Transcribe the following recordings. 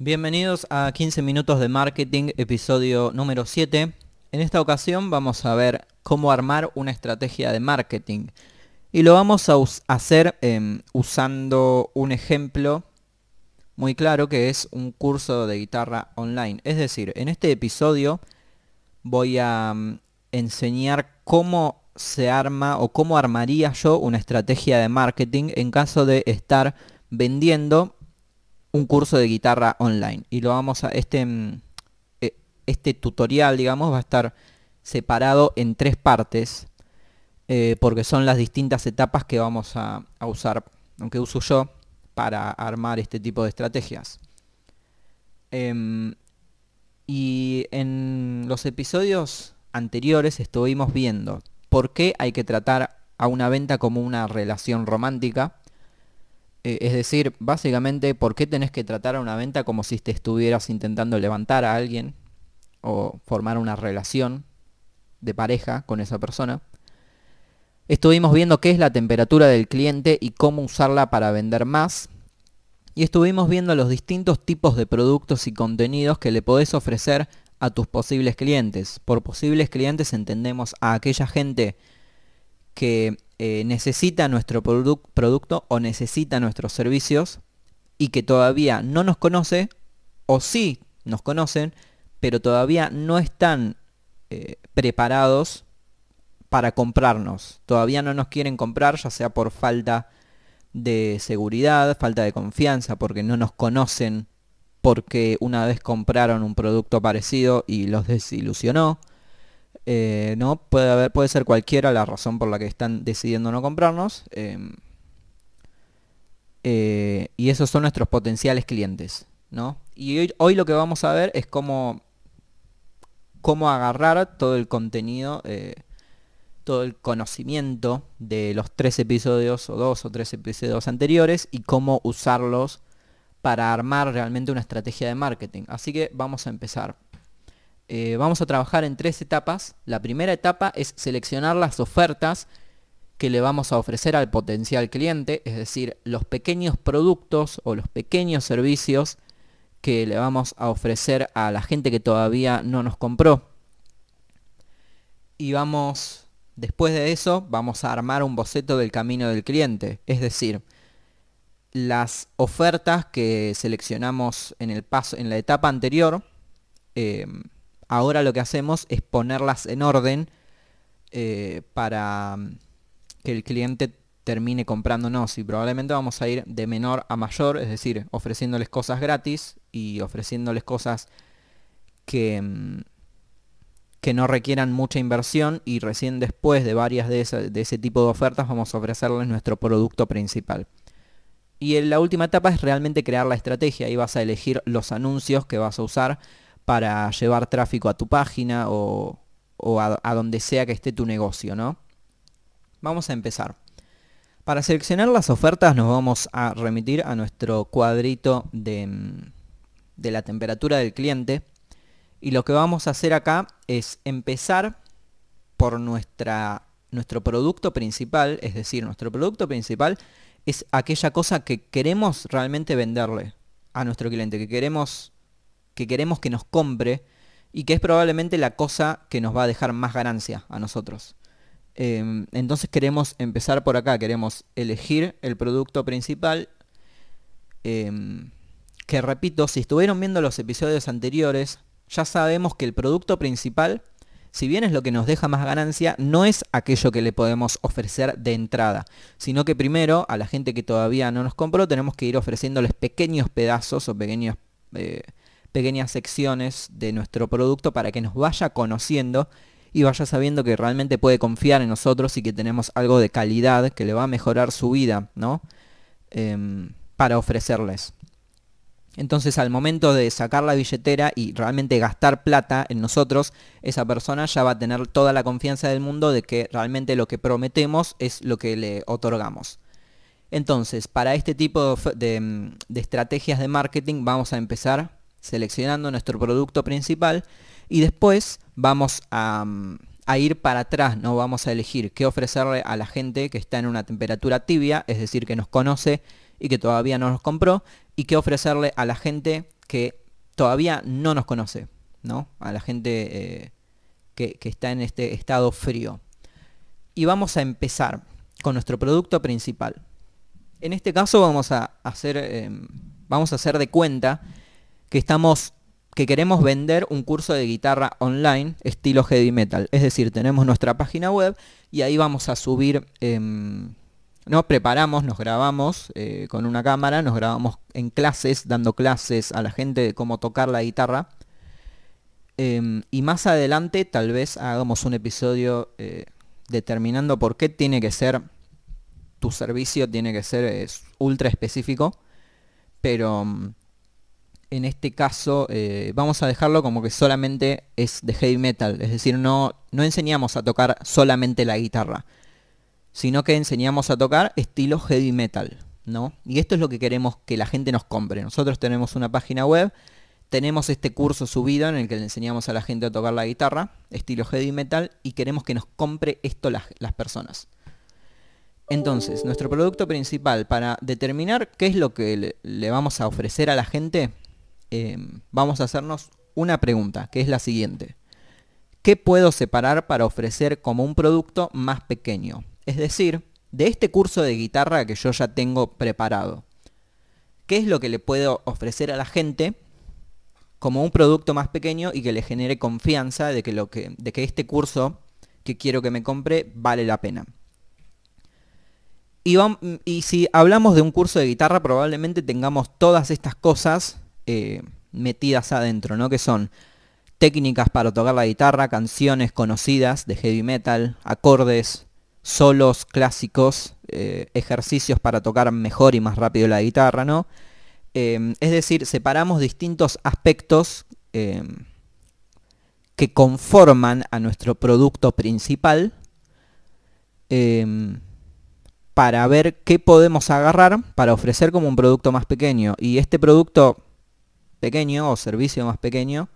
Bienvenidos a 15 minutos de marketing, episodio número 7. En esta ocasión vamos a ver cómo armar una estrategia de marketing. Y lo vamos a hacer em, usando un ejemplo muy claro que es un curso de guitarra online. Es decir, en este episodio voy a mm, enseñar cómo se arma o cómo armaría yo una estrategia de marketing en caso de estar vendiendo un curso de guitarra online. Y lo vamos a, este, mm, e, este tutorial, digamos, va a estar separado en tres partes, eh, porque son las distintas etapas que vamos a, usar, aunque uso yo, para armar este tipo de estrategias. Em, y en los episodios anteriores estuvimos viendo por qué hay que tratar a una venta como una relación romántica, eh, es decir, básicamente, ¿por qué tenés que tratar a una venta como si te estuvieras intentando levantar a alguien o formar una relación de pareja con esa persona? Estuvimos viendo qué es la temperatura del cliente y cómo usarla para vender más. Y estuvimos viendo los distintos tipos de productos y contenidos que le podés ofrecer a tus posibles clientes. Por posibles clientes entendemos a aquella gente que eh, necesita nuestro producto o necesita nuestros servicios y que todavía no nos conoce o sí nos conocen, pero todavía no están eh, preparados para comprarnos. Todavía no nos quieren comprar, ya sea por falta de seguridad, falta de confianza, porque no nos conocen, porque una vez compraron un producto parecido y los desilusionó eh, no, puede, haber, puede ser cualquiera la razón por la que están decidiendo no comprarnos. Em, eh, y esos son nuestros potenciales clientes. ¿no? Y hoy, lo que vamos a ver es cómo, cómo agarrar todo el contenido, eh, todo el conocimiento de los tres episodios o dos o tres episodios anteriores y cómo usarlos para armar realmente una estrategia de marketing. Así que vamos a empezar. Eh, vamos a trabajar en tres etapas. La primera etapa es seleccionar las ofertas que le vamos a ofrecer al potencial cliente, es decir, los pequeños productos o los pequeños servicios que le vamos a ofrecer a la gente que todavía no nos compró. Y vamos, después de eso, vamos a armar un boceto del camino del cliente, es decir, las ofertas que seleccionamos en el paso, en la etapa anterior, eh, Ahora lo que hacemos es ponerlas en orden eh, para mm, que el cliente termine comprándonos y probablemente vamos a ir de menor a mayor, es decir, ofreciéndoles cosas gratis y ofreciéndoles cosas que, mm, que no requieran mucha inversión y recién después de varias de, de ese tipo de ofertas vamos a ofrecerles nuestro producto principal. Y en la última etapa es realmente crear la estrategia y vas a elegir los anuncios que vas a usar para llevar tráfico a tu página o, a, donde sea que esté tu negocio, ¿no? Vamos a empezar. Para seleccionar las ofertas nos vamos a remitir a nuestro cuadrito de, de la temperatura del cliente. Y lo que vamos a hacer acá es empezar por nuestra, nuestro producto principal, es decir, nuestro producto principal es aquella cosa que queremos realmente venderle a nuestro cliente, que queremos que queremos que nos compre y que es probablemente la cosa que nos va a dejar más ganancia a nosotros. Em, entonces queremos empezar por acá, queremos elegir el producto principal. Em, que repito, si estuvieron viendo los episodios anteriores, ya sabemos que el producto principal, si bien es lo que nos deja más ganancia, no es aquello que le podemos ofrecer de entrada, sino que primero a la gente que todavía no nos compró tenemos que ir ofreciéndoles pequeños pedazos o pequeños eh, pequeñas secciones de nuestro producto para que nos vaya conociendo y vaya sabiendo que realmente puede confiar en nosotros y que tenemos algo de calidad que le va a mejorar su vida, ¿no? Em, para ofrecerles. Entonces al momento de sacar la billetera y realmente gastar plata en nosotros, esa persona ya va a tener toda la confianza del mundo de que realmente lo que prometemos es lo que le otorgamos. Entonces, para este tipo de, de estrategias de marketing vamos a empezar seleccionando nuestro producto principal y después vamos mm, a, ir para atrás, no vamos a elegir qué ofrecerle a la gente que está en una temperatura tibia, es decir, que nos conoce y que todavía no nos compró, y qué ofrecerle a la gente que todavía no nos conoce, ¿no? A la gente eh, que, está en este estado frío. Y vamos a empezar con nuestro producto principal. En este caso vamos a hacer, em, vamos a hacer de cuenta que estamos que queremos vender un curso de guitarra online estilo heavy metal. Es decir, tenemos nuestra página web y ahí vamos a subir, em, nos preparamos, nos grabamos eh, con una cámara, nos grabamos en clases, dando clases a la gente de cómo tocar la guitarra. Em, y más adelante tal vez hagamos un episodio eh, determinando por qué tiene que ser, tu servicio tiene que ser ultra específico. Pero mm, en este caso eh, vamos a dejarlo como que solamente es de heavy metal, es decir, no, no enseñamos a tocar solamente la guitarra, sino que enseñamos a tocar estilo heavy metal, ¿no? Y esto es lo que queremos que la gente nos compre. Nosotros tenemos una página web, tenemos este curso subido en el que le enseñamos a la gente a tocar la guitarra, estilo heavy metal, y queremos que nos compre esto las, personas. Entonces, nuestro producto principal para determinar qué es lo que le vamos a ofrecer a la gente Em, vamos a hacernos una pregunta, que es la siguiente. ¿Qué puedo separar para ofrecer como un producto más pequeño? Es decir, de este curso de guitarra que yo ya tengo preparado. ¿Qué es lo que le puedo ofrecer a la gente como un producto más pequeño y que le genere confianza de que, lo que, de que este curso que quiero que me compre vale la pena? Y, y si hablamos de un curso de guitarra, probablemente tengamos todas estas cosas eh, metidas adentro, ¿no? Que son técnicas para tocar la guitarra, canciones conocidas de heavy metal, acordes, solos clásicos, eh, ejercicios para tocar mejor y más rápido la guitarra, ¿no? Eh, es decir, separamos distintos aspectos que conforman a nuestro producto principal para ver qué podemos agarrar para ofrecer como un producto más pequeño. Y este producto pequeño o servicio más pequeño,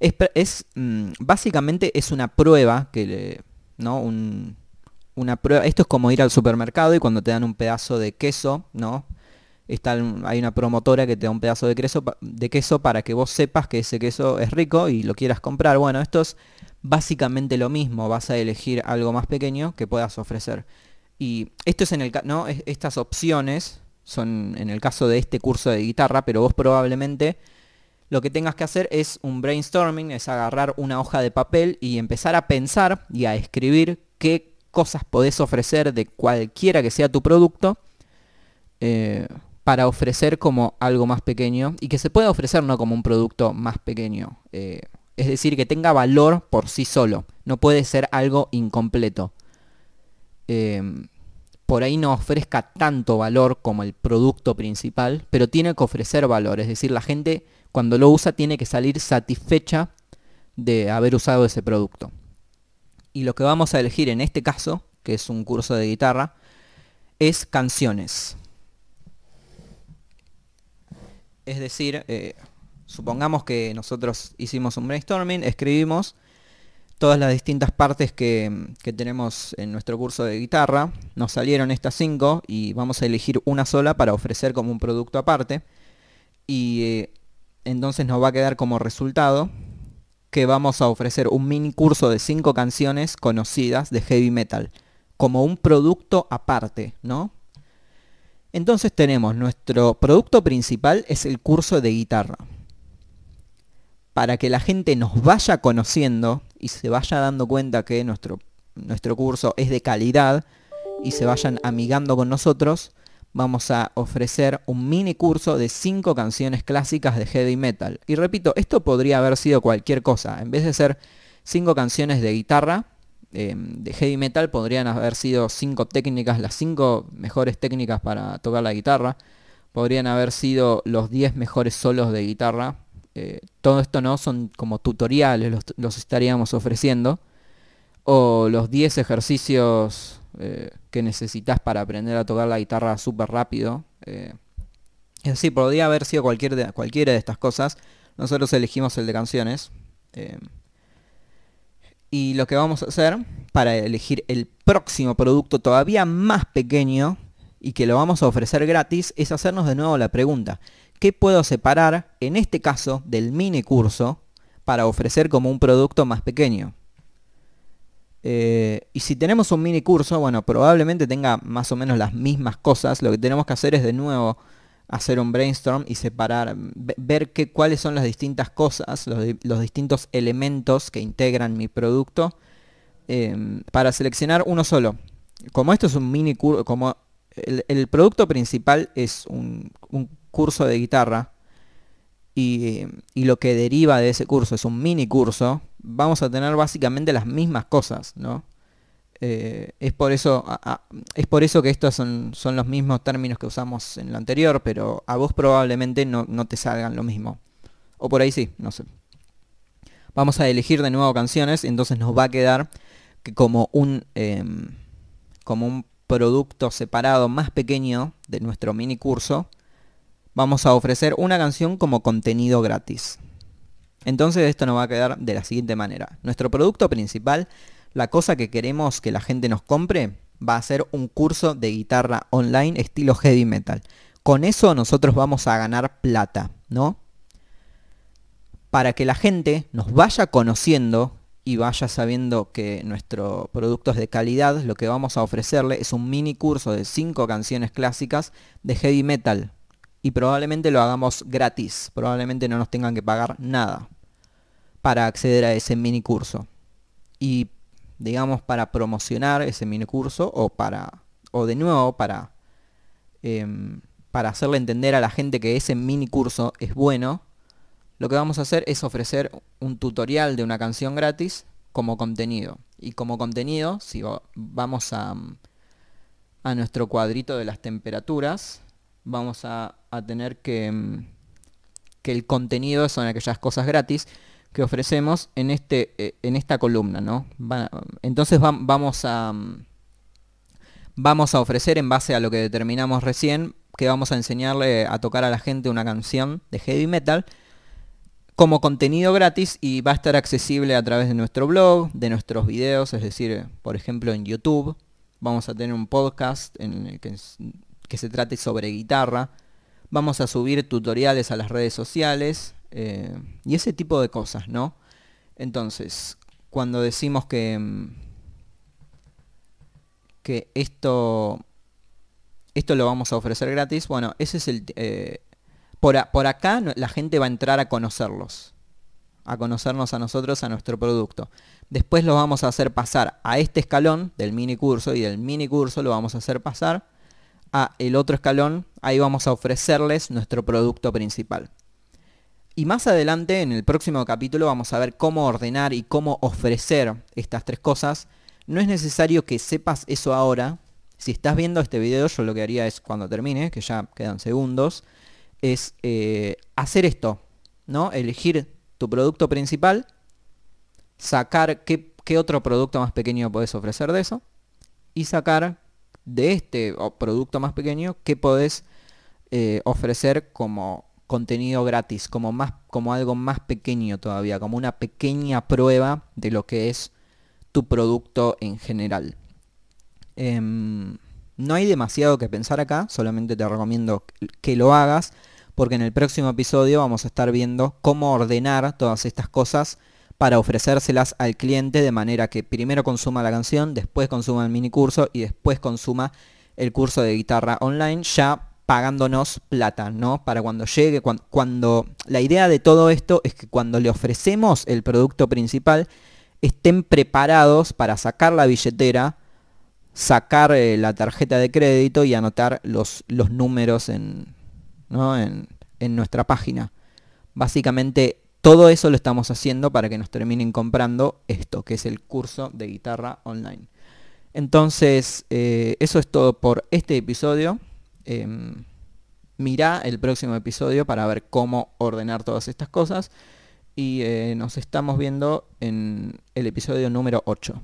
es, mm, básicamente es una prueba que ¿no? una prueba, esto es como ir al supermercado y cuando te dan un pedazo de queso, ¿no? Está, hay una promotora que te da un pedazo de queso, de queso para que vos sepas que ese queso es rico y lo quieras comprar. Bueno, esto es básicamente lo mismo, vas a elegir algo más pequeño que puedas ofrecer. Y esto es en el ¿no? Estas opciones son en el caso de este curso de guitarra, pero vos probablemente lo que tengas que hacer es un brainstorming, es agarrar una hoja de papel y empezar a pensar y a escribir qué cosas podés ofrecer de cualquiera que sea tu producto eh, para ofrecer como algo más pequeño y que se pueda ofrecer no como un producto más pequeño. Eh, es decir, que tenga valor por sí solo. No puede ser algo incompleto. Eh, por ahí no ofrezca tanto valor como el producto principal, pero tiene que ofrecer valor. Es decir, la gente cuando lo usa tiene que salir satisfecha de haber usado ese producto. Y lo que vamos a elegir en este caso, que es un curso de guitarra, es canciones. Es decir, eh, supongamos que nosotros hicimos un brainstorming, escribimos todas las distintas partes que, tenemos en nuestro curso de guitarra. Nos salieron estas cinco y vamos a elegir una sola para ofrecer como un producto aparte. Y eh, entonces nos va a quedar como resultado que vamos a ofrecer un mini curso de 5 canciones conocidas de heavy metal, como un producto aparte, ¿no? Entonces tenemos nuestro producto principal es el curso de guitarra. Para que la gente nos vaya conociendo y se vaya dando cuenta que nuestro, nuestro curso es de calidad y se vayan amigando con nosotros, vamos a ofrecer un mini curso de 5 canciones clásicas de heavy metal. Y repito, esto podría haber sido cualquier cosa. En vez de ser 5 canciones de guitarra, em, de heavy metal, podrían haber sido 5 técnicas, las 5 mejores técnicas para tocar la guitarra. Podrían haber sido los 10 mejores solos de guitarra. Eh, todo esto no son como tutoriales, los, estaríamos ofreciendo. O los 10 ejercicios eh, que necesitas para aprender a tocar la guitarra súper rápido. Eh, es decir, podría haber sido cualquier cualquiera de estas cosas. Nosotros elegimos el de canciones. Eh, y lo que vamos a hacer para elegir el próximo producto todavía más pequeño y que lo vamos a ofrecer gratis es hacernos de nuevo la pregunta. Qué puedo separar, en este caso, del mini curso para ofrecer como un producto más pequeño. Eh, y si tenemos un mini curso, bueno, probablemente tenga más o menos las mismas cosas. Lo que tenemos que hacer es de nuevo hacer un brainstorm y separar, ver qué, cuáles son las distintas cosas, los, distintos elementos que integran mi producto em, para seleccionar uno solo. Como esto es un mini curso, como el, producto principal es un, curso de guitarra y, lo que deriva de ese curso es un mini curso, vamos a tener básicamente las mismas cosas, ¿no? Eh, es, por eso, es por eso que estos son, son, los mismos términos que usamos en lo anterior, pero a vos probablemente no, te salgan lo mismo. O por ahí sí, no sé. Vamos a elegir de nuevo canciones, y entonces nos va a quedar que como un, em, como un producto separado más pequeño de nuestro mini curso, vamos a ofrecer una canción como contenido gratis. Entonces esto nos va a quedar de la siguiente manera. Nuestro producto principal, la cosa que queremos que la gente nos compre, va a ser un curso de guitarra online estilo heavy metal. Con eso nosotros vamos a ganar plata, ¿no? Para que la gente nos vaya conociendo y vaya sabiendo que nuestro producto es de calidad, lo que vamos a ofrecerle es un mini curso de 5 canciones clásicas de heavy metal. Y probablemente lo hagamos gratis, probablemente no nos tengan que pagar nada para acceder a ese mini curso. Y digamos para promocionar ese mini curso o para o de nuevo para em, para hacerle entender a la gente que ese mini curso es bueno lo que vamos a hacer es ofrecer un tutorial de una canción gratis como contenido y como contenido si vamos a, a nuestro cuadrito de las temperaturas vamos a, tener que, em, que el contenido son aquellas cosas gratis que ofrecemos en, este, eh, en esta columna, ¿no? entonces vamos, a, vamos a ofrecer en base a lo que determinamos recién, que vamos a enseñarle a tocar a la gente una canción de heavy metal como contenido gratis y va a estar accesible a través de nuestro blog, de nuestros videos, es decir, por ejemplo en YouTube. Vamos a tener un podcast en el que, que se trate sobre guitarra. Vamos a subir tutoriales a las redes sociales eh, y ese tipo de cosas, ¿no? Entonces, cuando decimos que, mm, que esto, esto lo vamos a ofrecer gratis, bueno, ese es el... Eh, por, por acá la gente va a entrar a conocerlos, a conocernos a nosotros, a nuestro producto. Después lo vamos a hacer pasar a este escalón del mini curso y del mini curso lo vamos a hacer pasar a el otro escalón. Ahí vamos a ofrecerles nuestro producto principal. Y más adelante, en el próximo capítulo, vamos a ver cómo ordenar y cómo ofrecer estas tres cosas. No es necesario que sepas eso ahora. Si estás viendo este video, yo lo que haría es, cuando termine, que ya quedan segundos, es eh, hacer esto, ¿no? Elegir tu producto principal, sacar qué, otro producto más pequeño podés ofrecer de eso, y sacar de este producto más pequeño qué podés eh, ofrecer como contenido gratis, como, más, como algo más pequeño todavía, como una pequeña prueba de lo que es tu producto en general. Em, no hay demasiado que pensar acá, solamente te recomiendo que lo hagas, porque en el próximo episodio vamos a estar viendo cómo ordenar todas estas cosas para ofrecérselas al cliente de manera que primero consuma la canción, después consuma el mini curso y después consuma el curso de guitarra online ya pagándonos plata, ¿no? Para cuando llegue, cuando, La idea de todo esto es que cuando le ofrecemos el producto principal, estén preparados para sacar la billetera, sacar eh, la tarjeta de crédito y anotar los, los números en, en, en nuestra página. Básicamente todo eso lo estamos haciendo para que nos terminen comprando esto, que es el curso de guitarra online. Entonces, eh, eso es todo por este episodio. Em, mira el próximo episodio para ver cómo ordenar todas estas cosas. Y eh, nos estamos viendo en el episodio número 8.